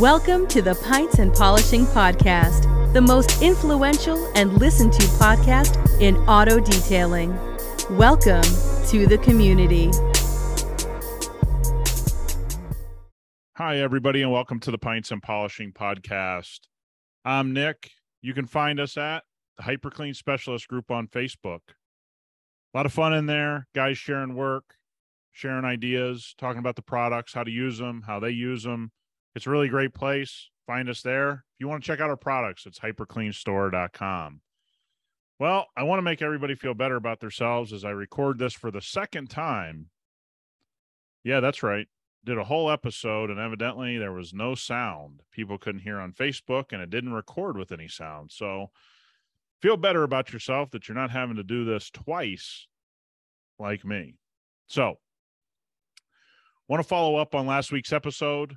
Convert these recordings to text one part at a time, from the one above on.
Welcome to the Pints and Polishing Podcast, the most influential and listened to podcast in auto detailing. Welcome to the community. Hi, everybody, and welcome to the Pints and Polishing Podcast. I'm Nick. You can find us at the Hyperclean Specialist Group on Facebook. A lot of fun in there, guys sharing work, sharing ideas, talking about the products, how to use them, how they use them. It's a really great place. Find us there. If you want to check out our products, it's hypercleanstore.com. Well, I want to make everybody feel better about themselves as I record this for the second time. Yeah, that's right. Did a whole episode, and evidently there was no sound. People couldn't hear on Facebook, and it didn't record with any sound. So feel better about yourself that you're not having to do this twice like me. So, want to follow up on last week's episode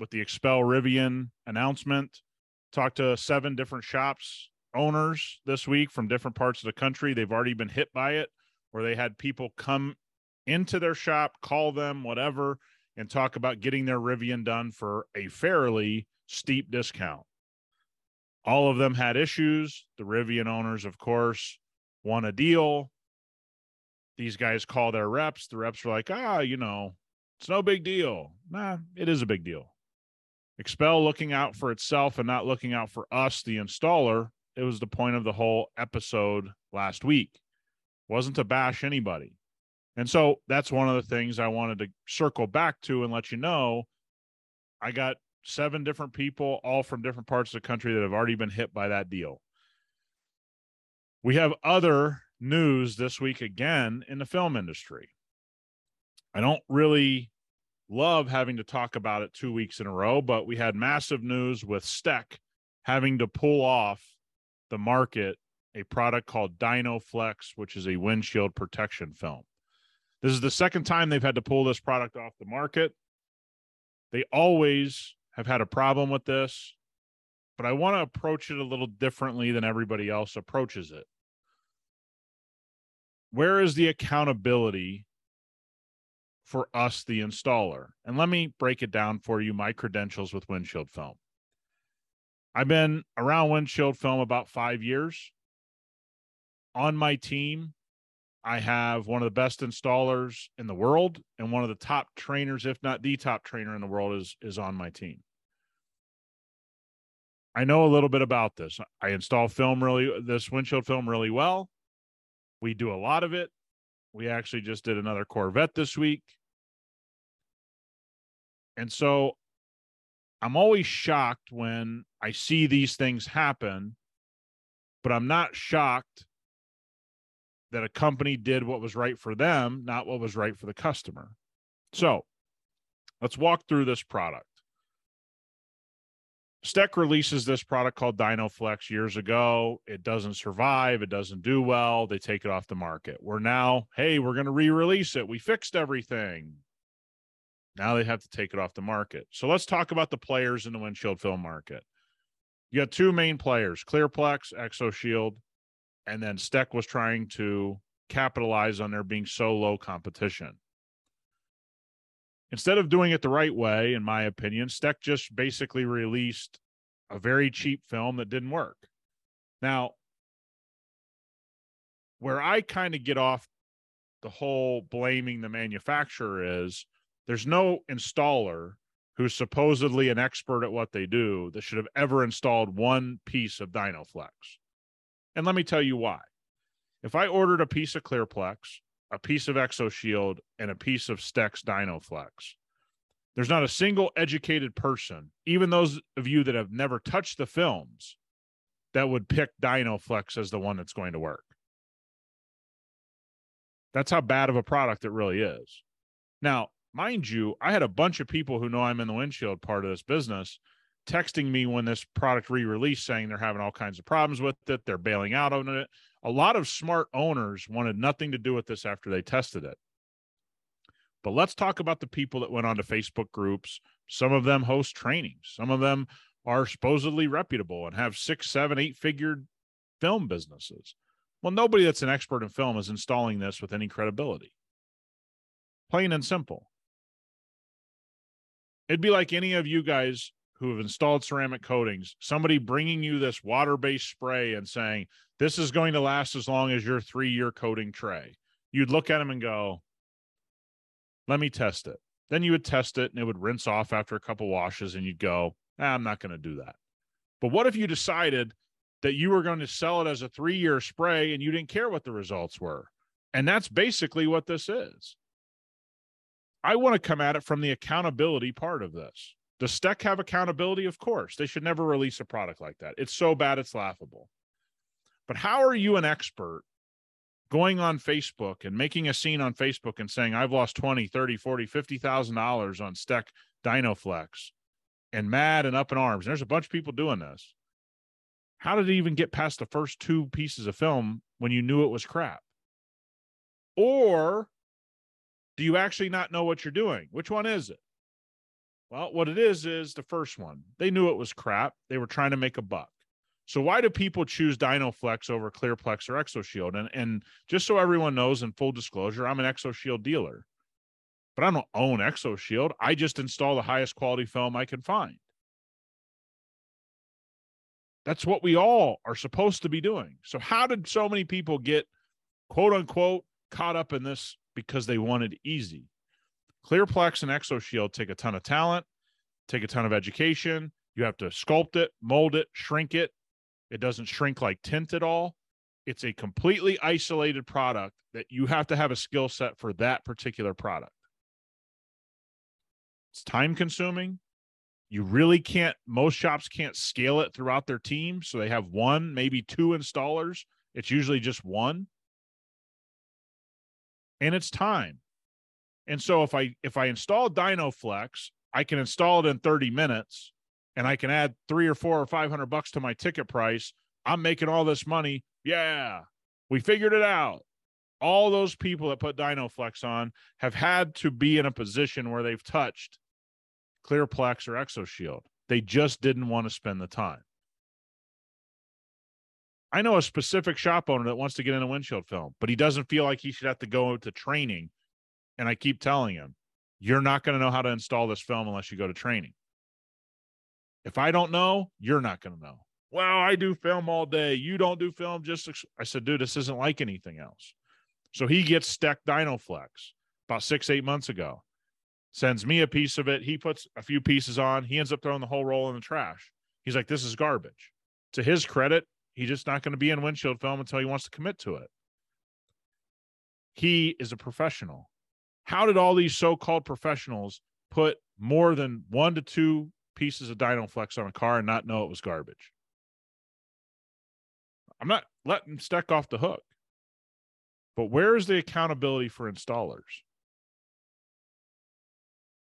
with the XPEL Rivian announcement. Talked to seven different shops owners this week from different parts of the country. They've already been hit by it, where they had people come into their shop, call them, whatever, and talk about getting their Rivian done for a fairly steep discount. All of them had issues. The Rivian owners, of course, won a deal. These guys call their reps. The reps were like, ah, you know, it's no big deal. Nah, it is a big deal. XPEL looking out for itself and not looking out for us, the installer. It was the point of the whole episode last week. It wasn't to bash anybody. And so that's one of the things I wanted to circle back to and let you know. I got seven different people, all from different parts of the country, that have already been hit by that deal. We have other news this week again in the film industry. I don't really love having to talk about it two weeks in a row, but we had massive news with STEK having to pull off the market a product called DynoFlex, which is a windshield protection film. This is the second time they've had to pull this product off the market. They always have had a problem with this, but I want to approach it a little differently than everybody else approaches it. Where is the accountability for us, the installer. And let me break it down for you my credentials with windshield film. I've been around windshield film about five years. On my team, I have one of the best installers in the world and one of the top trainers, if not the top trainer in the world, is, is on my team. I know a little bit about this. I install film really, this windshield film really well. We do a lot of it. We actually just did another Corvette this week. And so I'm always shocked when I see these things happen, but I'm not shocked that a company did what was right for them, not what was right for the customer. So let's walk through this product. STEK releases this product called DynoFlex years ago. It doesn't survive. It doesn't do well. They take it off the market. We're now, hey, we're going to re release it. We fixed everything. Now they have to take it off the market. So let's talk about the players in the windshield film market. You got two main players, Clearplex, ExoShield, and then STEK was trying to capitalize on there being so low competition. Instead of doing it the right way, in my opinion, STEK just basically released a very cheap film that didn't work. Now, where I kind of get off the whole blaming the manufacturer is there's no installer who's supposedly an expert at what they do that should have ever installed one piece of Dynoflex. And let me tell you why. If I ordered a piece of Clearplex, a piece of ExoShield, and a piece of STEK's Dynoflex, there's not a single educated person, even those of you that have never touched the films, that would pick Dynoflex as the one that's going to work. That's how bad of a product it really is. Now, mind you, I had a bunch of people who know I'm in the windshield part of this business texting me when this product re-released saying they're having all kinds of problems with it they're bailing out on it. A lot of smart owners wanted nothing to do with this after they tested it. But let's talk about the people that went onto facebook groups. Some of them host trainings. Some of them are supposedly reputable and have six seven eight figured film businesses. Well nobody that's an expert in film is installing this with any credibility. Plain and simple It'd be like any of you guys who have installed ceramic coatings, somebody bringing you this water based spray and saying, this is going to last as long as your three year coating tray, you'd look at them and go, let me test it. Then you would test it and it would rinse off after a couple washes and you'd go, ah, I'm not going to do that. But what if you decided that you were going to sell it as a three year spray and you didn't care what the results were? And that's basically what this is. I want to come at it from the accountability part of this. Does STEK have accountability? Of course. They should never release a product like that. It's so bad, it's laughable. But how are you an expert going on Facebook and making a scene on Facebook and saying, I've lost 20, 30, 40, $50,000 on STEK Dynoflex and mad and up in arms? And there's a bunch of people doing this. How did it even get past the first two pieces of film when you knew it was crap? Or do you actually not know what you're doing? Which one is it? Well, what it is is the first one. They knew it was crap. They were trying to make a buck. So why do people choose Dynoflex over Clearplex or ExoShield? And and just so everyone knows, in full disclosure, I'm an ExoShield dealer, but I don't own ExoShield. I just install the highest quality film I can find. That's what we all are supposed to be doing. So how did so many people get quote unquote caught up in this because they wanted easy. Clearplex and ExoShield take a ton of talent, take a ton of education. You have to sculpt it, mold it, shrink it. It doesn't shrink like tint at all. It's a completely isolated product that you have to have a skill set for that particular product. It's time consuming. You really can't, most shops can't scale it throughout their team. So they have one, maybe two installers. It's usually just one and it's time. And so if I if I install Dynoflex, I can install it in 30 minutes and I can add 3 or 4 or 500 bucks to my ticket price. I'm making all this money. Yeah. We figured it out. All those people that put Dynoflex on have had to be in a position where they've touched Clearplex or ExoShield. They just didn't want to spend the time. I know a specific shop owner that wants to get in a windshield film, but he doesn't feel like he should have to go to training. And I keep telling him, you're not going to know how to install this film unless you go to training. If I don't know, you're not going to know. Well, I do film all day. You don't do film. Just I said, dude, this isn't like anything else. So he gets STEK Dynoflex about six, eight months ago. Sends me a piece of it. He puts a few pieces on. He ends up throwing the whole roll in the trash. He's like, this is garbage. To his credit, He's just not going to be in windshield film until he wants to commit to it. He is a professional. How did all these so called professionals put more than one to two pieces of Dynoflex on a car and not know it was garbage? I'm not letting STEK off the hook. But where is the accountability for installers?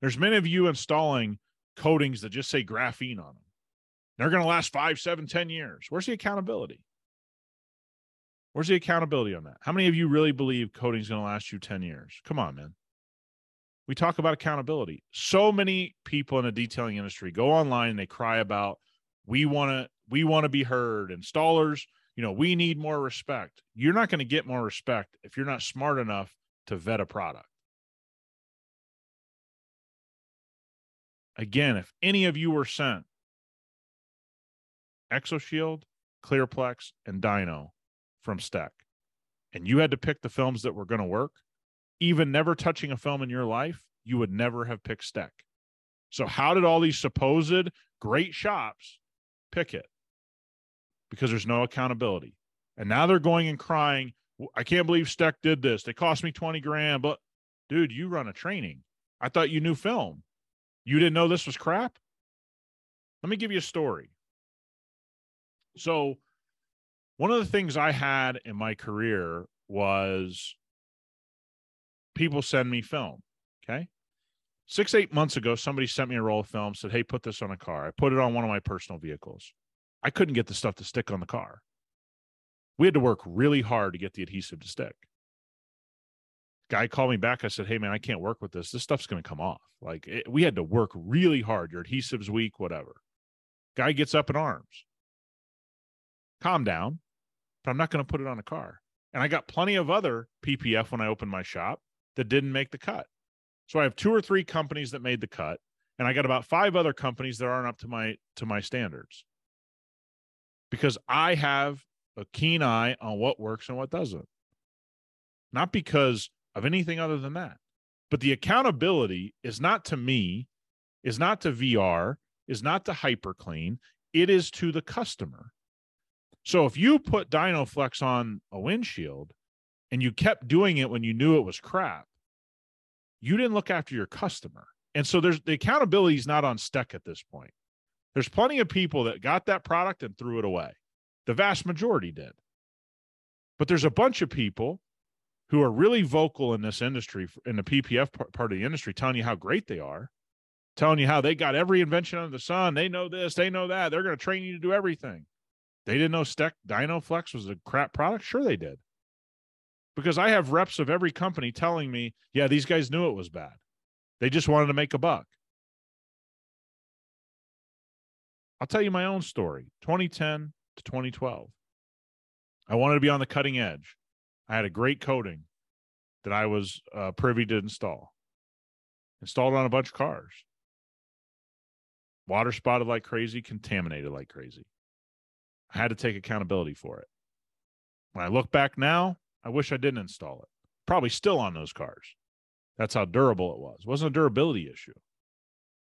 There's many of you installing coatings that just say graphene on them. They're going to last five, seven, ten years. Where's the accountability? Where's the accountability on that? How many of you really believe coating's going to last you 10 years? Come on, man. We talk about accountability. So many people in the detailing industry go online and they cry about we want to we want to be heard. Installers, you know, we need more respect. You're not going to get more respect if you're not smart enough to vet a product. Again, if any of you were sent ExoShield, Clearplex, and Dyno from STEK, and you had to pick the films that were going to work, even never touching a film in your life, you would never have picked STEK. So, how did all these supposed great shops pick it? Because there's no accountability. And now they're going and crying, I can't believe STEK did this. They cost me 20 grand. But, dude, you run a training. I thought you knew film. You didn't know this was crap? Let me give you a story. So, one of the things I had in my career was people send me film. Okay. Six, eight months ago, somebody sent me a roll of film, said, Hey, put this on a car. I put it on one of my personal vehicles. I couldn't get the stuff to stick on the car. We had to work really hard to get the adhesive to stick. Guy called me back. I said, Hey, man, I can't work with this. This stuff's going to come off. Like, it, we had to work really hard. Your adhesive's weak, whatever. Guy gets up in arms calm down, but I'm not going to put it on a car. And I got plenty of other PPF when I opened my shop that didn't make the cut. So I have two or three companies that made the cut. and I got about five other companies that aren't up to my to my standards. Because I have a keen eye on what works and what doesn't. Not because of anything other than that. But the accountability is not to me, is not to VR, is not to HyperClean, it is to the customer. So if you put Dynoflex on a windshield and you kept doing it when you knew it was crap, you didn't look after your customer. And so there's the accountability is not on STEK at this point. There's plenty of people that got that product and threw it away. The vast majority did. But there's a bunch of people who are really vocal in this industry, in the PPF part of the industry, telling you how great they are, telling you how they got every invention under the sun. They know this, they know that. They're going to train you to do everything. They didn't know STEK Dynoflex was a crap product. Sure, they did. Because I have reps of every company telling me, yeah, these guys knew it was bad. They just wanted to make a buck. I'll tell you my own story 2010 to 2012. I wanted to be on the cutting edge. I had a great coating that I was uh, privy to install. Installed on a bunch of cars. Water spotted like crazy, contaminated like crazy. I had to take accountability for it. When I look back now, I wish I didn't install it. Probably still on those cars. That's how durable it was. It wasn't a durability issue.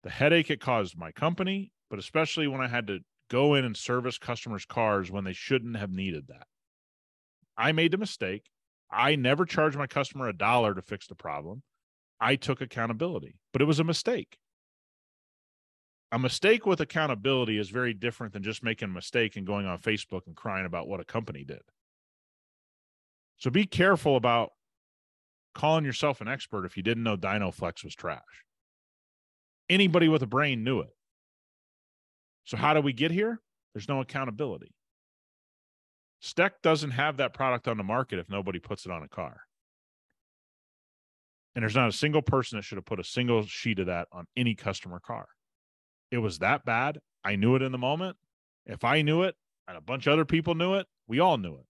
The headache it caused my company, but especially when I had to go in and service customers' cars when they shouldn't have needed that. I made the mistake. I never charged my customer a dollar to fix the problem. I took accountability, but it was a mistake. A mistake with accountability is very different than just making a mistake and going on Facebook and crying about what a company did. So be careful about calling yourself an expert if you didn't know Dynoflex was trash. Anybody with a brain knew it. So, how do we get here? There's no accountability. STEK doesn't have that product on the market if nobody puts it on a car. And there's not a single person that should have put a single sheet of that on any customer car. It was that bad. I knew it in the moment. If I knew it and a bunch of other people knew it, we all knew it.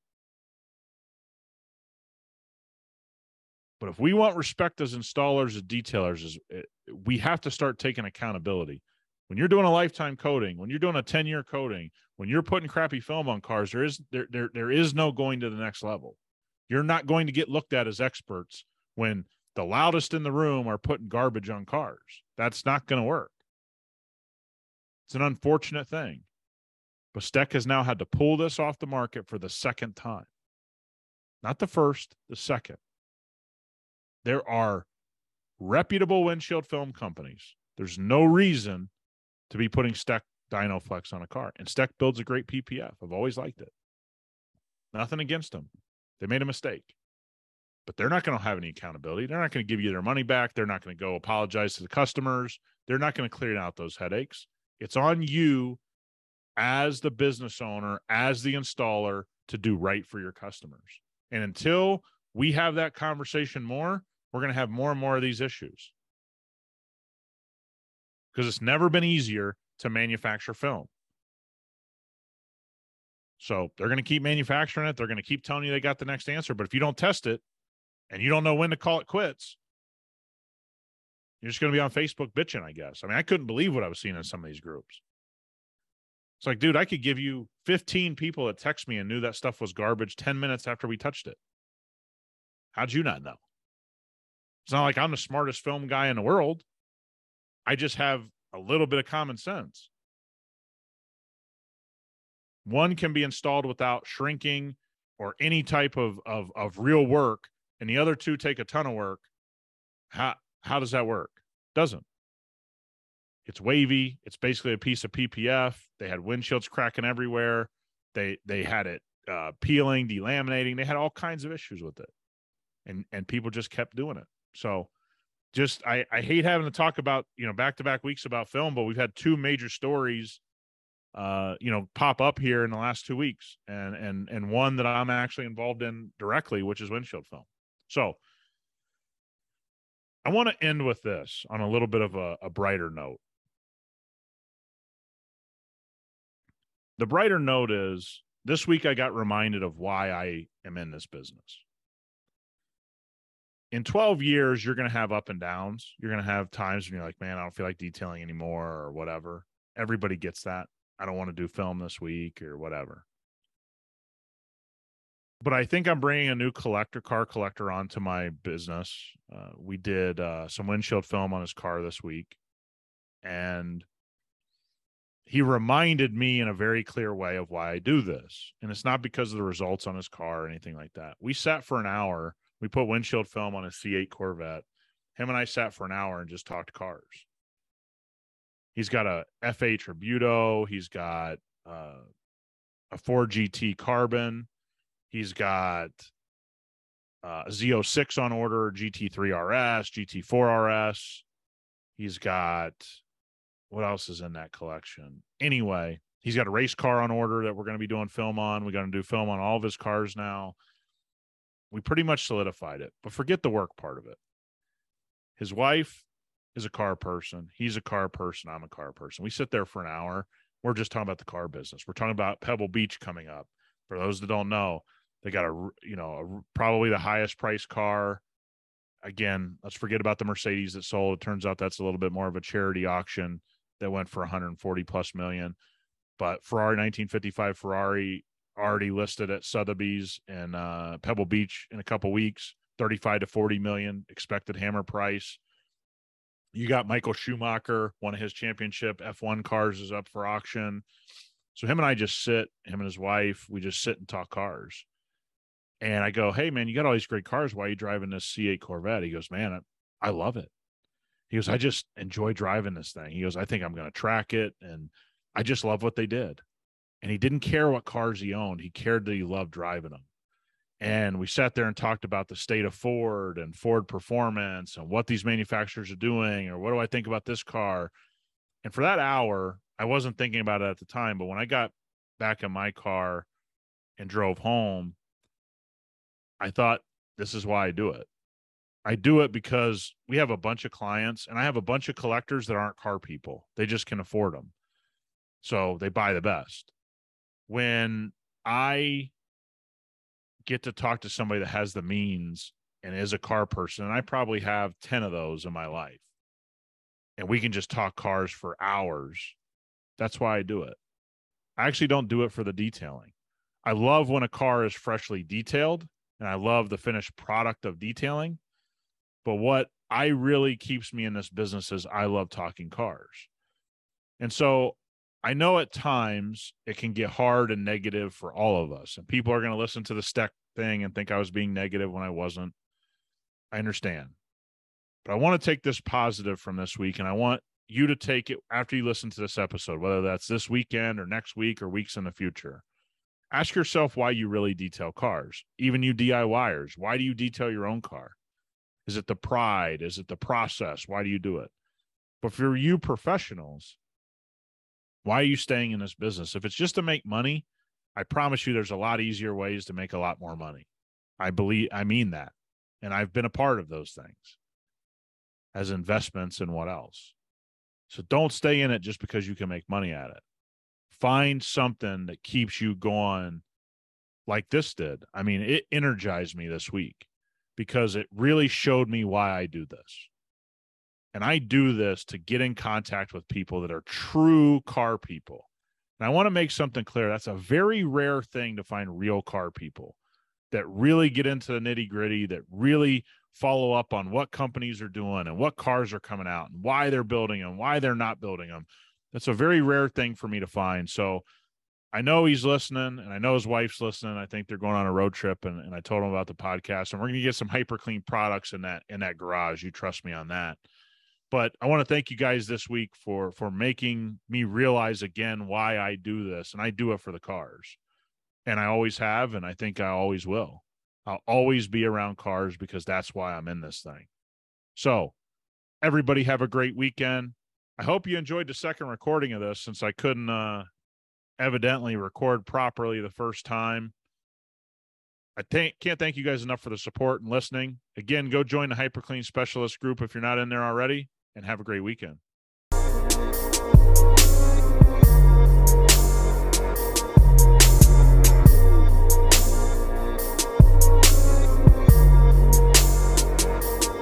But if we want respect as installers, as detailers, is eh, we have to start taking accountability. When you're doing a lifetime coating, when you're doing a 10 year coating, when you're putting crappy film on cars, there is there, there there is no going to the next level. You're not going to get looked at as experts when the loudest in the room are putting garbage on cars. That's not going to work. It's an unfortunate thing. But STEK has now had to pull this off the market for the second time. Not the first, the second. There are reputable windshield film companies. There's no reason to be putting STEK Dynoflex on a car. And STEK builds a great PPF. I've always liked it. Nothing against them. They made a mistake. But they're not going to have any accountability. They're not going to give you their money back. They're not going to go apologize to the customers. They're not going to clear out those headaches. It's on you as the business owner, as the installer to do right for your customers. And until we have that conversation more, we're going to have more and more of these issues because it's never been easier to manufacture film. So they're going to keep manufacturing it. They're going to keep telling you they got the next answer. But if you don't test it and you don't know when to call it quits, you're just going to be on Facebook bitching, I guess. I mean, I couldn't believe what I was seeing in some of these groups. It's like, dude, I could give you 15 people that text me and knew that stuff was garbage 10 minutes after we touched it. How'd you not know? It's not like I'm the smartest film guy in the world. I just have a little bit of common sense. One can be installed without shrinking or any type of, of, of real work, and the other two take a ton of work. How, how does that work? Doesn't. It's wavy. It's basically a piece of PPF. They had windshields cracking everywhere. They they had it uh, peeling, delaminating. They had all kinds of issues with it, and and people just kept doing it. So just I, I hate having to talk about you know back to back weeks about film, but we've had two major stories uh you know pop up here in the last two weeks and and and one that i'm actually involved in directly which is windshield film so i want to end with this on a little bit of a, a brighter note the brighter note is this week i got reminded of why i am in this business in 12 years, you're going to have up and downs. You're going to have times when you're like, man, I don't feel like detailing anymore or whatever. Everybody gets that. I don't want to do film this week or whatever. But I think I'm bringing a new collector, car collector, onto my business. Uh, we did uh, some windshield film on his car this week, and he reminded me in a very clear way of why I do this. And it's not because of the results on his car or anything like that. We sat for an hour. We put windshield film on a C8 Corvette. Him and I sat for an hour and just talked cars. He's got a F8 Tributo. He's got uh, a Ford GT Carbon. He's got uh, Z06 on order, GT3 RS, GT4 RS. He's got what else is in that collection? Anyway, he's got a race car on order that we're going to be doing film on. We're going to do film on all of his cars now. We pretty much solidified it, but forget the work part of it. His wife is a car person. He's a car person. I'm a car person. We sit there for an hour. We're just talking about the car business. We're talking about Pebble Beach coming up. For those that don't know, they got a you know a, probably the highest price car. Again, let's forget about the Mercedes that sold. It turns out that's a little bit more of a charity auction that went for 140 plus million. But Ferrari 1955 Ferrari already listed at Sotheby's and uh, Pebble Beach in a couple weeks, 35 to 40 million expected hammer price. You got Michael Schumacher, one of his championship F1 cars is up for auction. So him and I just sit, him and his wife, we just sit and talk cars. And I go, Hey man, you got all these great cars. Why are you driving this C8 Corvette? He goes, Man, I, I love it. He goes, I just enjoy driving this thing. He goes, I think I'm going to track it. And I just love what they did. And he didn't care what cars he owned. He cared that he loved driving them. And we sat there and talked about the state of Ford and Ford performance and what these manufacturers are doing, or what do I think about this car? And for that hour, I wasn't thinking about it at the time. But when I got back in my car and drove home, I thought, this is why I do it. I do it because we have a bunch of clients and I have a bunch of collectors that aren't car people. They just can afford them. So they buy the best. When I get to talk to somebody that has the means and is a car person, and I probably have 10 of those in my life, and we can just talk cars for hours, that's why I do it. I actually don't do it for the detailing. I love when a car is freshly detailed, and I love the finished product of detailing but what I really keeps me in this business is I love talking cars. And so I know at times it can get hard and negative for all of us. And people are going to listen to the STEK thing and think I was being negative when I wasn't. I understand. But I want to take this positive from this week and I want you to take it after you listen to this episode, whether that's this weekend or next week or weeks in the future. Ask yourself why you really detail cars, even you DIYers. Why do you detail your own car? Is it the pride? Is it the process? Why do you do it? But for you professionals, why are you staying in this business? If it's just to make money, I promise you there's a lot easier ways to make a lot more money. I believe I mean that. And I've been a part of those things as investments and what else. So don't stay in it just because you can make money at it. Find something that keeps you going like this did. I mean, it energized me this week because it really showed me why I do this. And I do this to get in contact with people that are true car people. And I want to make something clear that's a very rare thing to find real car people that really get into the nitty gritty, that really follow up on what companies are doing and what cars are coming out and why they're building them, why they're not building them. That's a very rare thing for me to find. So I know he's listening and I know his wife's listening. I think they're going on a road trip and, and I told him about the podcast and we're going to get some hyper clean products in that, in that garage. You trust me on that. But I want to thank you guys this week for, for making me realize again why I do this. And I do it for the cars and I always have. And I think I always will. I'll always be around cars because that's why I'm in this thing. So everybody have a great weekend. I hope you enjoyed the second recording of this since I couldn't, uh, evidently record properly the first time. I th- can't thank you guys enough for the support and listening. Again, go join the Hyperclean Specialist group if you're not in there already, and have a great weekend.